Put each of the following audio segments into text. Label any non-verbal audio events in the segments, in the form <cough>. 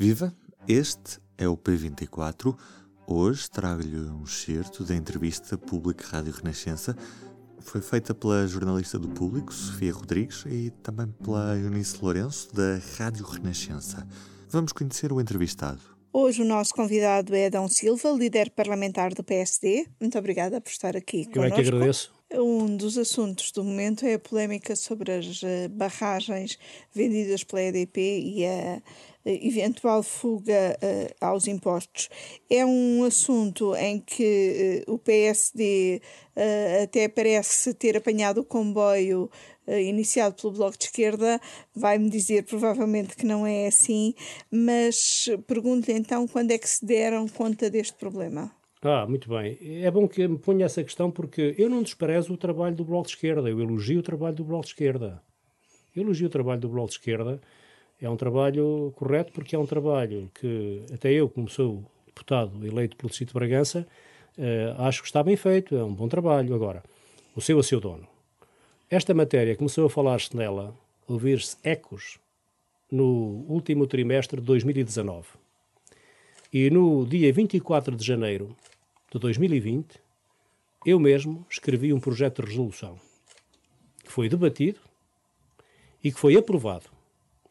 Viva! Este é o P24. Hoje trago-lhe um excerto da entrevista Público Rádio Renascença. Foi feita pela jornalista do Público, Sofia Rodrigues, e também pela Eunice Lourenço, da Rádio Renascença. Vamos conhecer o entrevistado. Hoje o nosso convidado é Adão Silva, líder parlamentar do PSD. Muito obrigada por estar aqui Eu é que agradeço. Um dos assuntos do momento é a polémica sobre as eh, barragens vendidas pela EDP e a eventual fuga uh, aos impostos. É um assunto em que uh, o PSD até parece ter apanhado o comboio iniciado pelo Bloco de Esquerda, vai-me dizer provavelmente que não é assim, mas pergunto-lhe então quando é que se deram conta deste problema. Ah, muito bem. É bom que me ponha essa questão porque eu não desprezo o trabalho do Bloco de Esquerda, eu elogio o trabalho do Bloco de Esquerda. Eu elogio o trabalho do Bloco de Esquerda é um trabalho correto porque é um trabalho que até eu, como sou deputado eleito pelo Distrito de Bragança, uh, acho que está bem feito, é um bom trabalho. Agora, o seu a seu dono. Esta matéria começou a falar-se nela, ouvir-se ecos no último trimestre de 2019. E no dia 24 de janeiro de 2020, eu mesmo escrevi um projeto de resolução que foi debatido e que foi aprovado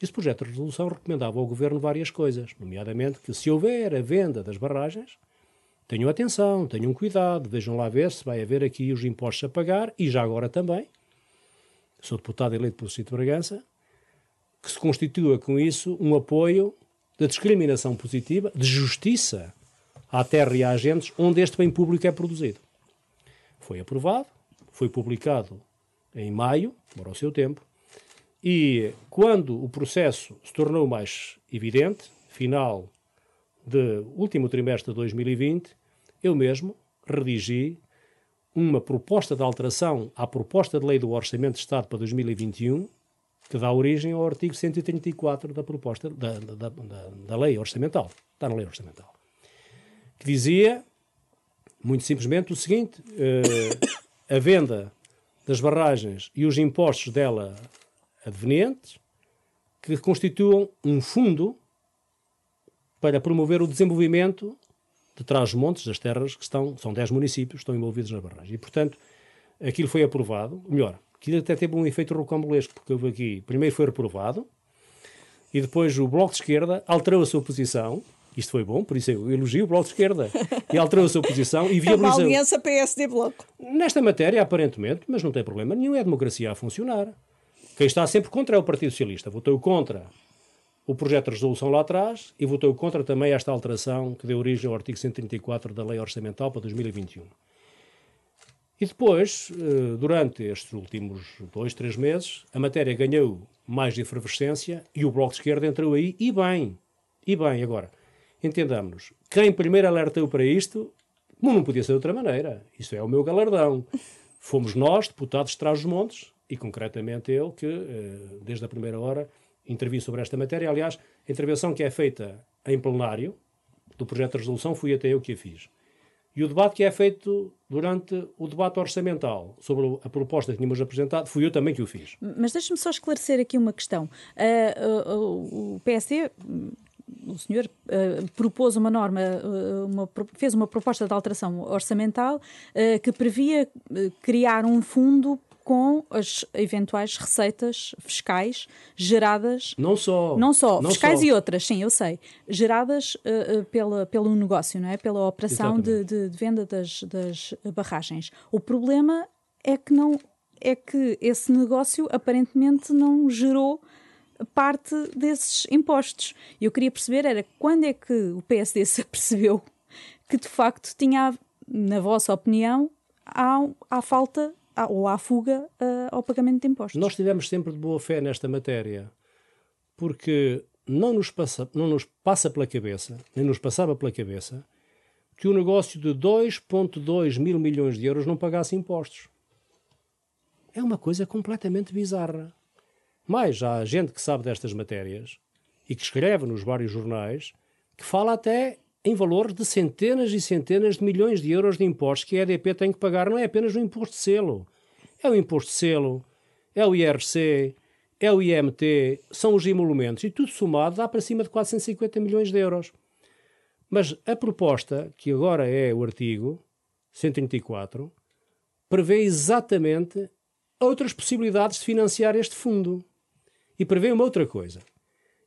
esse projeto de resolução recomendava ao Governo várias coisas, nomeadamente que se houver a venda das barragens, tenham atenção, tenham cuidado, vejam lá ver se vai haver aqui os impostos a pagar e já agora também, sou deputado eleito pelo Distrito de Bragança, que se constitua com isso um apoio da discriminação positiva, de justiça à terra e a agentes onde este bem público é produzido. Foi aprovado, foi publicado em maio, demorou o seu tempo, e quando o processo se tornou mais evidente, final do último trimestre de 2020, eu mesmo redigi uma proposta de alteração à proposta de lei do Orçamento de Estado para 2021, que dá origem ao artigo 134 da proposta da, da, da, da lei orçamental. Está na lei orçamental. Que dizia, muito simplesmente, o seguinte: uh, <coughs> a venda das barragens e os impostos dela advenientes que constituam um fundo para promover o desenvolvimento de trás-montes das terras que estão, são 10 municípios, estão envolvidos na barragem. E, portanto, aquilo foi aprovado, melhor, aquilo até teve um efeito rocambolesco, porque houve aqui, primeiro foi reprovado, e depois o Bloco de Esquerda alterou a sua posição, isto foi bom, por isso eu elogio o Bloco de Esquerda, e alterou a sua posição e <laughs> viabilizou... É uma aliança PSD-Bloco. Nesta matéria, aparentemente, mas não tem problema nenhum, é a democracia a funcionar. Quem está sempre contra é o Partido Socialista. Votou contra o projeto de resolução lá atrás e votou contra também esta alteração que deu origem ao artigo 134 da Lei Orçamental para 2021. E depois, eh, durante estes últimos dois, três meses, a matéria ganhou mais efervescência e o Bloco de Esquerda entrou aí, e bem, e bem. Agora, entendamos-nos, quem primeiro alertou para isto, não podia ser de outra maneira, isso é o meu galardão. Fomos nós, deputados de Trás-os-Montes, e concretamente eu, que eh, desde a primeira hora intervi sobre esta matéria. Aliás, a intervenção que é feita em plenário do projeto de resolução fui até eu que a fiz. E o debate que é feito durante o debate orçamental sobre a proposta que tínhamos apresentado, fui eu também que o fiz. Mas deixe-me só esclarecer aqui uma questão. Uh, uh, o PSD o senhor uh, propôs uma norma, uh, uma, fez uma proposta de alteração orçamental uh, que previa criar um fundo com as eventuais receitas fiscais geradas. Não só. Não só, não fiscais só. e outras, sim, eu sei. Geradas uh, pela, pelo negócio, não é? Pela operação de, de, de, venda das, das barragens. O problema é que não. É que esse negócio aparentemente não gerou parte desses impostos. E eu queria perceber era quando é que o PSD se <laughs> percebeu que de facto tinha, na vossa opinião, há, há falta ou à fuga uh, ao pagamento de impostos. Nós tivemos sempre de boa fé nesta matéria, porque não nos, passa, não nos passa pela cabeça, nem nos passava pela cabeça, que o um negócio de 2,2 mil milhões de euros não pagasse impostos. É uma coisa completamente bizarra. Mas há gente que sabe destas matérias e que escreve nos vários jornais que fala até em valores de centenas e centenas de milhões de euros de impostos que a EDP tem que pagar. Não é apenas o imposto de selo. É o imposto de selo, é o IRC, é o IMT, são os emolumentos, e tudo somado dá para cima de 450 milhões de euros. Mas a proposta, que agora é o artigo 134, prevê exatamente outras possibilidades de financiar este fundo. E prevê uma outra coisa.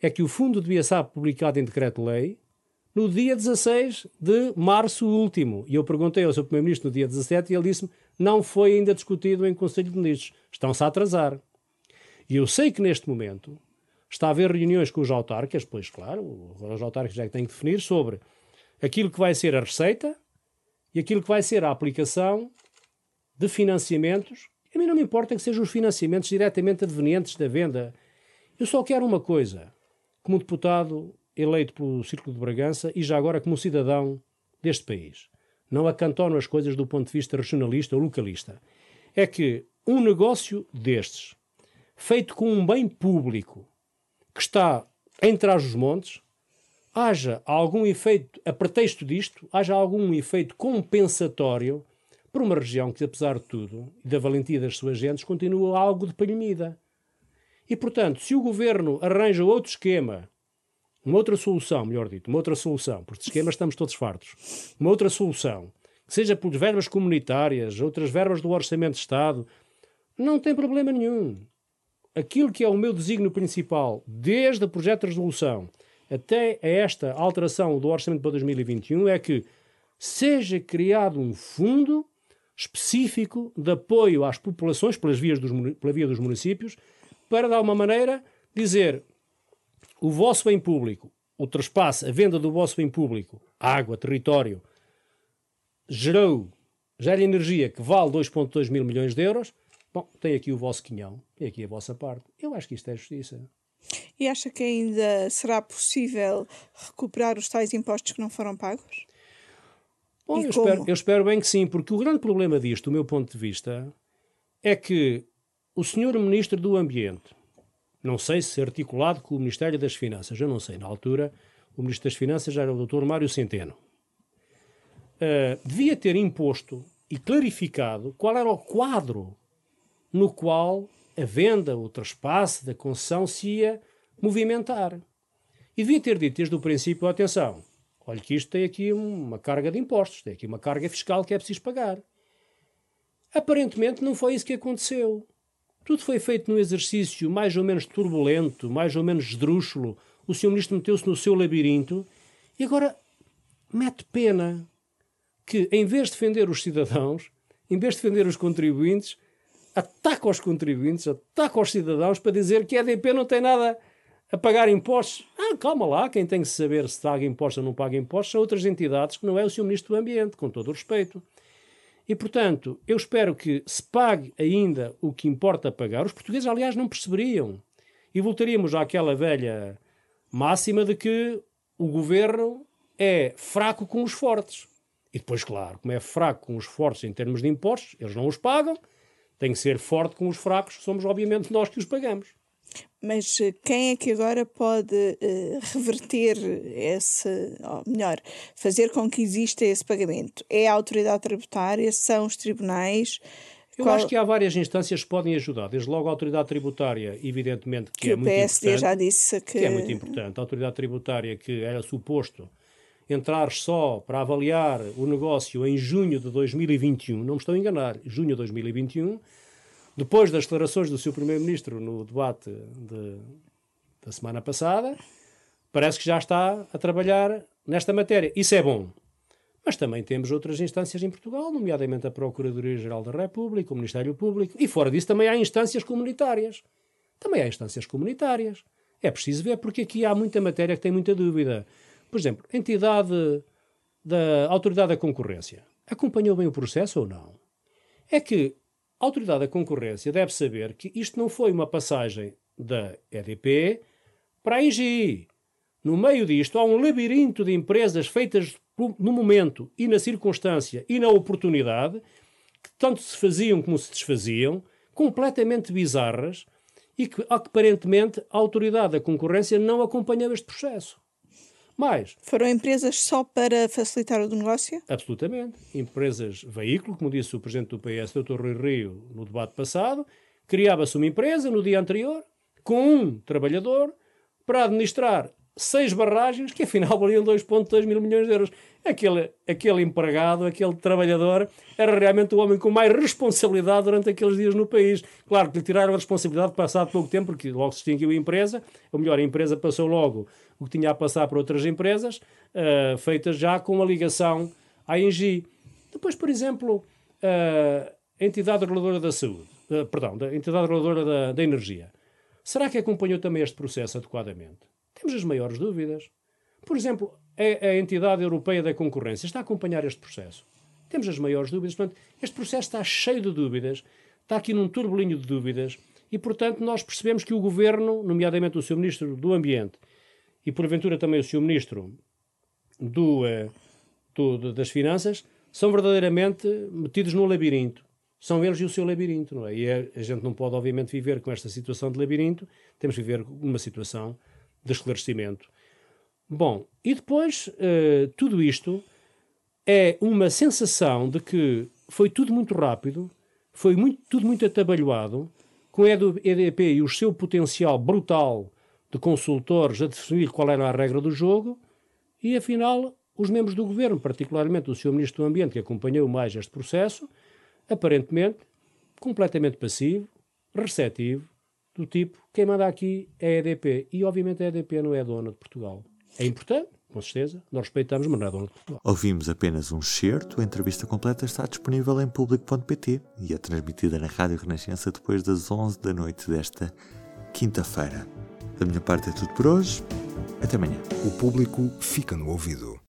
É que o fundo devia ser publicado em decreto-lei no dia 16 de março último. E eu perguntei ao Sr. Primeiro-Ministro no dia 17 e ele disse-me não foi ainda discutido em Conselho de Ministros. Estão-se a atrasar. E eu sei que neste momento está a haver reuniões com os autarcas, pois claro, os autarcas já têm que definir sobre aquilo que vai ser a receita e aquilo que vai ser a aplicação de financiamentos. A mim não me importa que sejam os financiamentos diretamente advenientes da venda. Eu só quero uma coisa, como deputado eleito pelo Círculo de Bragança e já agora como cidadão deste país. Não acantono as coisas do ponto de vista regionalista ou localista. É que um negócio destes, feito com um bem público que está em trás dos montes, haja algum efeito, a pretexto disto, haja algum efeito compensatório para uma região que, apesar de tudo, e da valentia das suas gentes, continua algo de palhemida. E, portanto, se o governo arranja outro esquema, uma outra solução, melhor dito, uma outra solução, porque de esquemas estamos todos fartos, uma outra solução, que seja por verbas comunitárias, outras verbas do Orçamento de Estado, não tem problema nenhum. Aquilo que é o meu desígnio principal, desde o projeto de resolução até esta alteração do orçamento para 2021, é que seja criado um fundo específico de apoio às populações pelas vias dos, pela via dos municípios, para, de alguma maneira, dizer o vosso bem público, o traspasse, a venda do vosso bem público, água, território, gerou, gera energia que vale 2,2 mil milhões de euros, Bom, tem aqui o vosso quinhão, tem aqui a vossa parte. Eu acho que isto é justiça. E acha que ainda será possível recuperar os tais impostos que não foram pagos? Bom, eu espero, eu espero, bem que sim, porque o grande problema disto, do meu ponto de vista, é que o senhor Ministro do Ambiente, não sei se articulado com o Ministério das Finanças, eu não sei, na altura o Ministro das Finanças era o Dr. Mário Centeno, uh, devia ter imposto e clarificado qual era o quadro no qual a venda, o traspasse da concessão se ia movimentar. E devia ter dito desde o princípio: atenção, olha que isto tem aqui uma carga de impostos, tem aqui uma carga fiscal que é preciso pagar. Aparentemente não foi isso que aconteceu. Tudo foi feito num exercício mais ou menos turbulento, mais ou menos esdrúxulo. O Sr. Ministro meteu-se no seu labirinto e agora mete pena que, em vez de defender os cidadãos, em vez de defender os contribuintes, ataca os contribuintes, ataca os cidadãos para dizer que a EDP não tem nada a pagar impostos. Ah, calma lá, quem tem que saber se paga impostos ou não paga impostos são outras entidades que não é o Sr. Ministro do Ambiente, com todo o respeito. E, portanto, eu espero que se pague ainda o que importa pagar. Os portugueses, aliás, não perceberiam. E voltaríamos àquela velha máxima de que o governo é fraco com os fortes. E depois, claro, como é fraco com os fortes em termos de impostos, eles não os pagam, tem que ser forte com os fracos, somos obviamente nós que os pagamos. Mas eh, quem é que agora pode uh, reverter esse, ou melhor, fazer com que exista esse pagamento? É a autoridade tributária? São os tribunais? Eu Qual... acho que há várias instâncias que podem ajudar. Desde logo a autoridade tributária, evidentemente, que, que é muito importante. o PSD já disse que... que... é muito importante. A autoridade tributária que era suposto entrar só para avaliar o negócio em junho de 2021, não me estou a enganar, junho de 2021, depois das declarações do seu Primeiro-Ministro no debate de, da semana passada, parece que já está a trabalhar nesta matéria. Isso é bom. Mas também temos outras instâncias em Portugal, nomeadamente a Procuradoria-Geral da República, o Ministério Público, e fora disso também há instâncias comunitárias. Também há instâncias comunitárias. É preciso ver, porque aqui há muita matéria que tem muita dúvida. Por exemplo, a entidade da Autoridade da Concorrência acompanhou bem o processo ou não? É que a Autoridade da Concorrência deve saber que isto não foi uma passagem da EDP para a IGI. No meio disto há um labirinto de empresas feitas no momento e na circunstância e na oportunidade que tanto se faziam como se desfaziam, completamente bizarras e que aparentemente a Autoridade da Concorrência não acompanhou este processo. Mais. Foram empresas só para facilitar o negócio? Absolutamente. Empresas veículo, como disse o Presidente do PS, Dr. Rui Rio, no debate passado, criava-se uma empresa no dia anterior, com um trabalhador para administrar seis barragens que afinal valiam 2,2 mil milhões de euros. Aquele, aquele empregado, aquele trabalhador, era realmente o homem com mais responsabilidade durante aqueles dias no país. Claro que lhe tiraram a responsabilidade passado pouco tempo, porque logo se extinguiu a empresa, ou melhor, a empresa passou logo o que tinha a passar para outras empresas, uh, feitas já com a ligação à Engie. Depois, por exemplo, uh, a entidade reguladora da saúde, uh, perdão, a entidade reguladora da, da energia. Será que acompanhou também este processo adequadamente? Temos as maiores dúvidas. Por exemplo, a, a entidade europeia da concorrência está a acompanhar este processo. Temos as maiores dúvidas. Portanto, este processo está cheio de dúvidas, está aqui num turbolinho de dúvidas, e, portanto, nós percebemos que o governo, nomeadamente o seu ministro do Ambiente e, porventura, também o seu ministro do, uh, do, das Finanças, são verdadeiramente metidos no labirinto. São eles e o seu labirinto, não é? E a, gente não pode, obviamente, viver com esta situação de labirinto, temos que viver numa situação de esclarecimento. Bom, e depois uh, tudo isto é uma sensação de que foi tudo muito rápido, foi muito, tudo muito atabalhoado, com a EDP e o seu potencial brutal de consultores a definir qual era a regra do jogo, e afinal os membros do governo, particularmente o Sr. Ministro do Ambiente, que acompanhou mais este processo, aparentemente completamente passivo, receptivo, do tipo, quem manda aqui é a EDP. E obviamente a EDP não é dona de Portugal. É importante, com certeza, nós respeitamos, mas não é dona de Portugal. Ouvimos apenas um excerto, a entrevista completa está disponível em público.pt e é transmitida na Rádio Renascença depois das 11 da noite desta quinta-feira. Da minha parte é tudo por hoje. Até amanhã. O público fica no ouvido.